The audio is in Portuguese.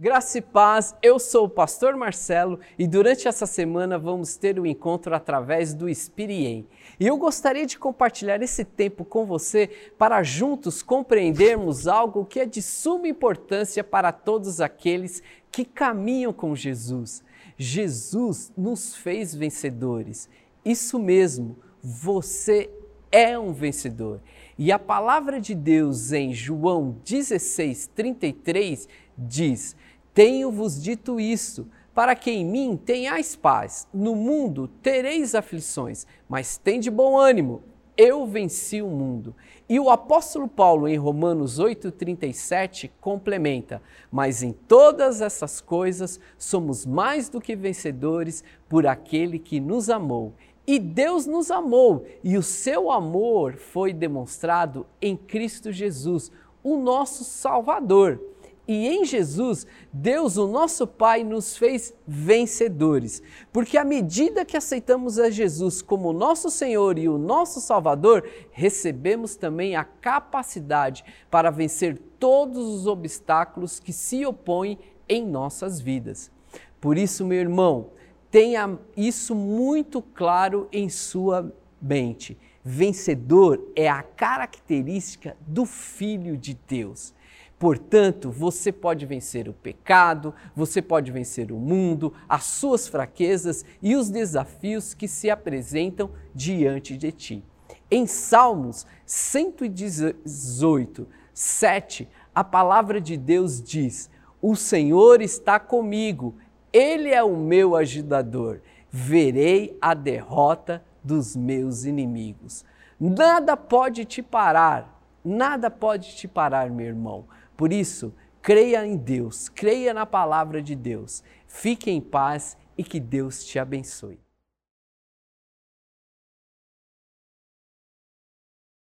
Graça e paz, eu sou o pastor Marcelo e durante essa semana vamos ter um encontro através do Expiriem. E eu gostaria de compartilhar esse tempo com você para juntos compreendermos algo que é de suma importância para todos aqueles que caminham com Jesus. Jesus nos fez vencedores. Isso mesmo, você é um vencedor. E a palavra de Deus em João 16, 33 diz: tenho-vos dito isso, para que em mim tenhais paz. No mundo tereis aflições, mas tende bom ânimo. Eu venci o mundo. E o apóstolo Paulo, em Romanos 8,37, complementa: Mas em todas essas coisas somos mais do que vencedores por aquele que nos amou. E Deus nos amou, e o seu amor foi demonstrado em Cristo Jesus, o nosso Salvador. E em Jesus, Deus, o nosso Pai, nos fez vencedores. Porque à medida que aceitamos a Jesus como nosso Senhor e o nosso Salvador, recebemos também a capacidade para vencer todos os obstáculos que se opõem em nossas vidas. Por isso, meu irmão, tenha isso muito claro em sua mente. Vencedor é a característica do Filho de Deus. Portanto, você pode vencer o pecado, você pode vencer o mundo, as suas fraquezas e os desafios que se apresentam diante de ti. Em Salmos 118, 7, a palavra de Deus diz: O Senhor está comigo, Ele é o meu ajudador, verei a derrota dos meus inimigos. Nada pode te parar, nada pode te parar, meu irmão por isso, creia em Deus, creia na palavra de Deus. Fique em paz e que Deus te abençoe.